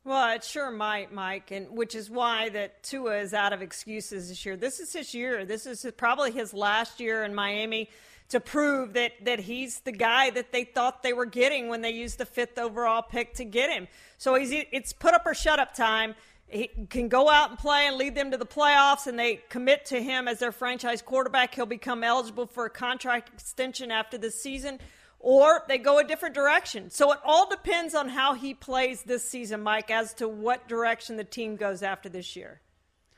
Speaker 5: Well, it sure might, Mike, and which is why that Tua is out of excuses this year. This is his year. This is probably his last year in Miami to prove that that he's the guy that they thought they were getting when they used the fifth overall pick to get him. So he's it's put up or shut up time. He can go out and play and lead them to the playoffs, and they commit to him as their franchise quarterback. He'll become eligible for a contract extension after this season or they go a different direction. So it all depends on how he plays this season, Mike, as to what direction the team goes after this year.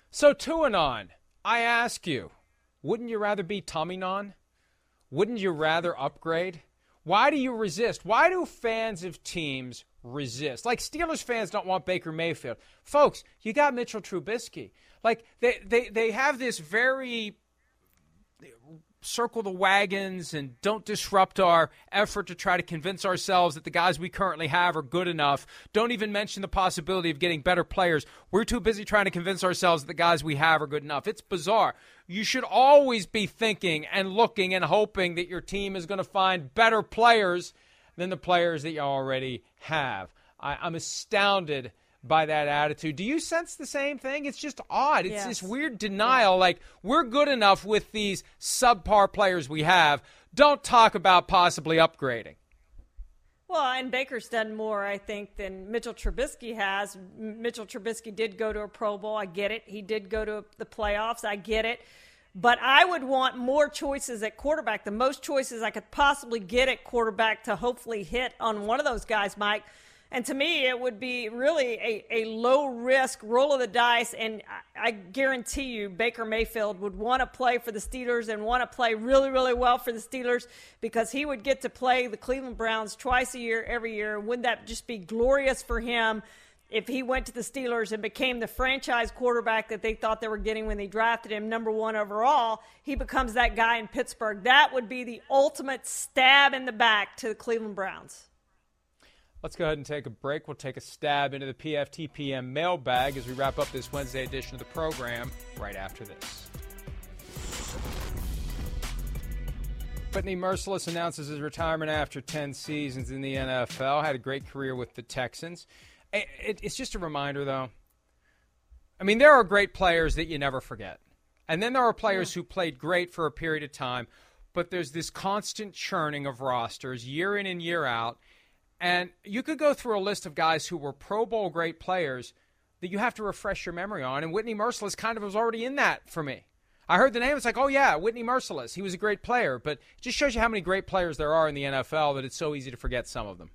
Speaker 4: So, Tuanon, I ask you, wouldn't you rather be Tommy Non? Wouldn't you rather upgrade? Why do you resist? Why do fans of teams resist? Like Steelers fans don't want Baker Mayfield. Folks, you got Mitchell Trubisky. Like they, they, they have this very circle the wagons and don't disrupt our effort to try to convince ourselves that the guys we currently have are good enough. Don't even mention the possibility of getting better players. We're too busy trying to convince ourselves that the guys we have are good enough. It's bizarre. You should always be thinking and looking and hoping that your team is going to find better players than the players that you already have. I, I'm astounded by that attitude. Do you sense the same thing? It's just odd. It's yes. this weird denial yeah. like we're good enough with these subpar players we have. Don't talk about possibly upgrading.
Speaker 5: Well, and Baker's done more, I think, than Mitchell Trubisky has. Mitchell Trubisky did go to a Pro Bowl. I get it. He did go to the playoffs. I get it. But I would want more choices at quarterback, the most choices I could possibly get at quarterback to hopefully hit on one of those guys, Mike. And to me, it would be really a, a low risk roll of the dice. And I, I guarantee you, Baker Mayfield would want to play for the Steelers and want to play really, really well for the Steelers because he would get to play the Cleveland Browns twice a year, every year. Wouldn't that just be glorious for him? if he went to the Steelers and became the franchise quarterback that they thought they were getting when they drafted him number one overall, he becomes that guy in Pittsburgh. That would be the ultimate stab in the back to the Cleveland Browns.
Speaker 4: Let's go ahead and take a break. We'll take a stab into the PFTPM mailbag as we wrap up this Wednesday edition of the program right after this. Whitney Mercilus announces his retirement after 10 seasons in the NFL. Had a great career with the Texans. it's just a reminder, though. I mean, there are great players that you never forget. And then there are players yeah. who played great for a period of time, but there's this constant churning of rosters year in and year out. And you could go through a list of guys who were Pro Bowl great players that you have to refresh your memory on. And Whitney Mercilus kind of was already in that for me. I heard the name. It's like, oh, yeah, Whitney Mercilus. He was a great player. But it just shows you how many great players there are in the NFL that it's so easy to forget some of them.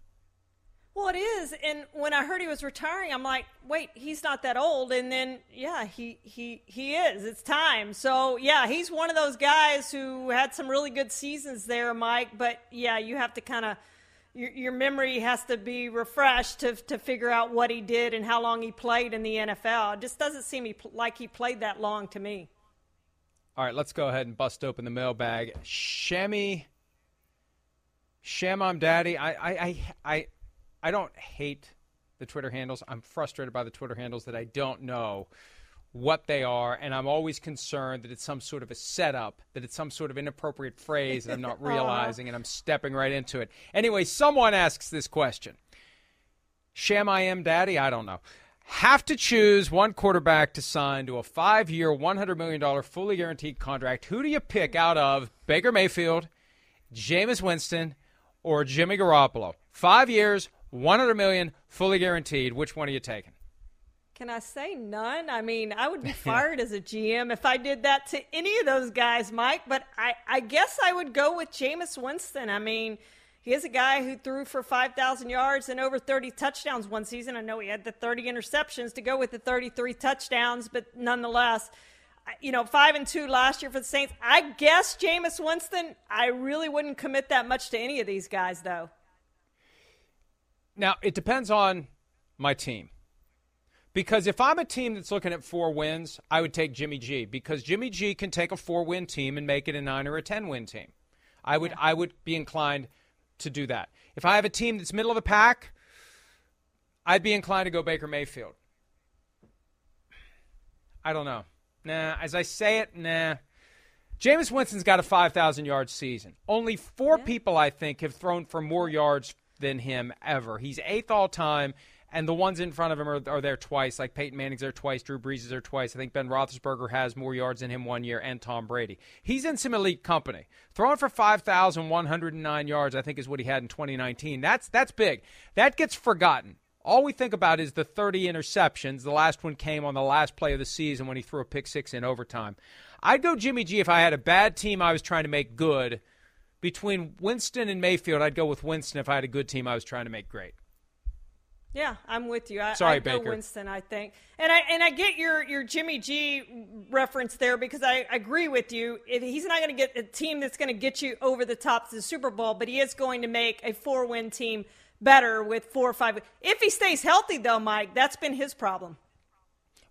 Speaker 5: Well, it is. And when I heard he was retiring, I'm like, wait, he's not that old. And then, yeah, he, he, he is. It's time. So, yeah, he's one of those guys who had some really good seasons there, Mike. But, yeah, you have to kind of – your, your memory has to be refreshed to, to figure out what he did and how long he played in the NFL. It just doesn't seem like he played that long to me.
Speaker 4: All right, let's go ahead and bust open the mailbag. Shammy, Shamam Daddy, I, I, I, I don't hate the Twitter handles. I'm frustrated by the Twitter handles that I don't know what they are, and I'm always concerned that it's some sort of a setup, that it's some sort of inappropriate phrase that I'm not (laughs) uh-huh. realizing, and I'm stepping right into it. Anyway, someone asks this question Sham I am daddy? I don't know. have to choose one quarterback to sign to a five year, $100 million fully guaranteed contract, who do you pick out of Baker Mayfield, Jameis Winston, or Jimmy Garoppolo? Five years, 100 million, fully guaranteed. Which one are you taking?
Speaker 5: Can I say none? I mean, I would be (laughs) fired as a GM if I did that to any of those guys, Mike. But I, I guess I would go with Jameis Winston. I mean, he is a guy who threw for 5,000 yards and over 30 touchdowns one season. I know he had the 30 interceptions to go with the 33 touchdowns, but nonetheless, you know, five and two last year for the Saints. I guess Jameis Winston. I really wouldn't commit that much to any of these guys, though.
Speaker 4: Now it depends on my team. Because if I'm a team that's looking at four wins, I would take Jimmy G because Jimmy G can take a four win team and make it a nine or a ten win team. I would I would be inclined to do that. If I have a team that's middle of the pack, I'd be inclined to go Baker Mayfield. I don't know. Nah, as I say it, nah. Jameis Winston's got a 5,000 yard season. Only four yeah. people, I think, have thrown for more yards than him ever. He's eighth all time, and the ones in front of him are, are there twice. Like Peyton Manning's there twice, Drew Brees is there twice. I think Ben Roethlisberger has more yards than him one year, and Tom Brady. He's in some elite company. Throwing for 5,109 yards, I think, is what he had in 2019. That's that's big. That gets forgotten. All we think about is the 30 interceptions. The last one came on the last play of the season when he threw a pick six in overtime. I'd go Jimmy G if I had a bad team I was trying to make good. Between Winston and Mayfield, I'd go with Winston if I had a good team I was trying to make great.
Speaker 5: Yeah, I'm with you. I,
Speaker 4: Sorry,
Speaker 5: I
Speaker 4: Baker.
Speaker 5: Winston, I think, and I and I get your your Jimmy G reference there because I agree with you. If he's not going to get a team that's going to get you over the top to the Super Bowl, but he is going to make a four win team better with four or five. If he stays healthy, though, Mike, that's been his problem.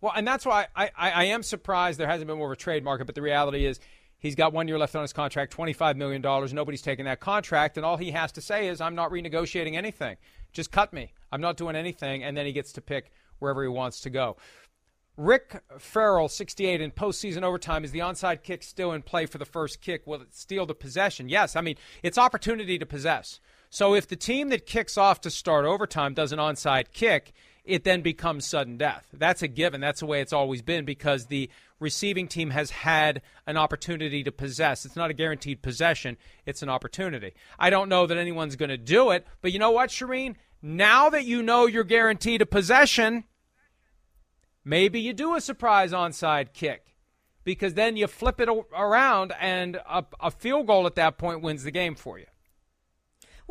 Speaker 4: Well, and that's why I, I, I am surprised there hasn't been more of a trade market. But the reality is, he's got one year left on his contract, $25 million. Nobody's taking that contract. And all he has to say is, I'm not renegotiating anything. Just cut me. I'm not doing anything. And then he gets to pick wherever he wants to go. Rick Farrell, 68, in postseason overtime. Is the onside kick still in play for the first kick? Will it steal the possession? Yes. I mean, it's opportunity to possess. So if the team that kicks off to start overtime does an onside kick, it then becomes sudden death. That's a given. That's the way it's always been because the receiving team has had an opportunity to possess. It's not a guaranteed possession, it's an opportunity. I don't know that anyone's going to do it, but you know what, Charean? Now that you know you're guaranteed a possession, maybe you do a surprise onside kick because then you flip it around and a, a field goal at that point wins the game for you.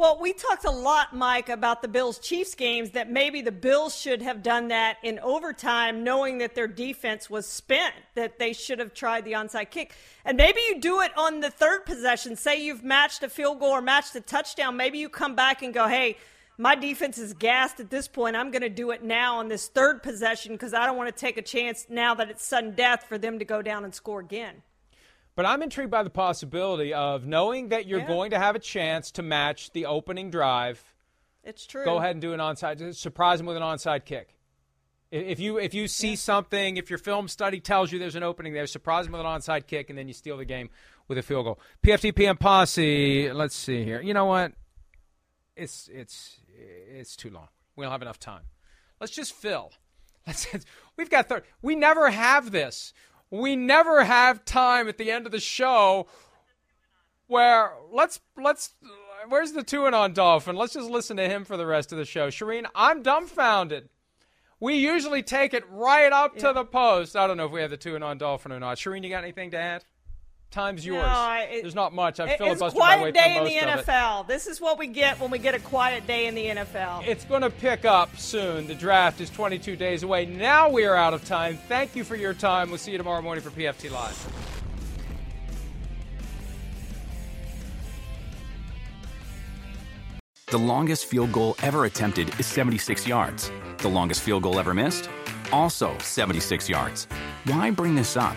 Speaker 5: Well, we talked a lot, Mike, about the Bills Chiefs games that maybe the Bills should have done that in overtime, knowing that their defense was spent, that they should have tried the onside kick. And maybe you do it on the third possession. Say you've matched a field goal or matched a touchdown. Maybe you come back and go, hey, my defense is gassed at this point. I'm going to do it now on this third possession because I don't want to take a chance now that it's sudden death for them to go down and score again.
Speaker 4: But I'm intrigued by the possibility of knowing that you're
Speaker 5: Yeah.
Speaker 4: going to have a chance to match the opening drive.
Speaker 5: It's true.
Speaker 4: Go ahead and do an onside. Surprise them with an onside kick. If you if you see something, if your film study tells you there's an opening there, surprise them with an onside kick, and then you steal the game with a field goal. PFTPM posse. Let's see here. You know what? It's it's it's too long. We don't have enough time. Let's just fill. (laughs) Let's. We've got third. We never have this. We never have time at the end of the show where let's let's where's the Tuanon dolphin? Let's just listen to him for the rest of the show. Charean, I'm dumbfounded. We usually take it right up to the post. I don't know if we have the Tuanon dolphin or not. Charean, you got anything to add? Time's yours.
Speaker 5: I- it-
Speaker 4: There's not much. I've
Speaker 5: It-
Speaker 4: filibustered
Speaker 5: it's
Speaker 4: my
Speaker 5: quiet
Speaker 4: way
Speaker 5: day
Speaker 4: through
Speaker 5: in
Speaker 4: most
Speaker 5: the
Speaker 4: of it.
Speaker 5: NFL. This is what we get when we get a quiet day in the NFL.
Speaker 4: It's going to pick up soon. The draft is 22 days away. Now we are out of time. Thank you for your time. We'll see you tomorrow morning for PFT Live.
Speaker 10: The longest field goal ever attempted is 76 yards. The longest field goal ever missed? Also 76 yards. Why bring this up?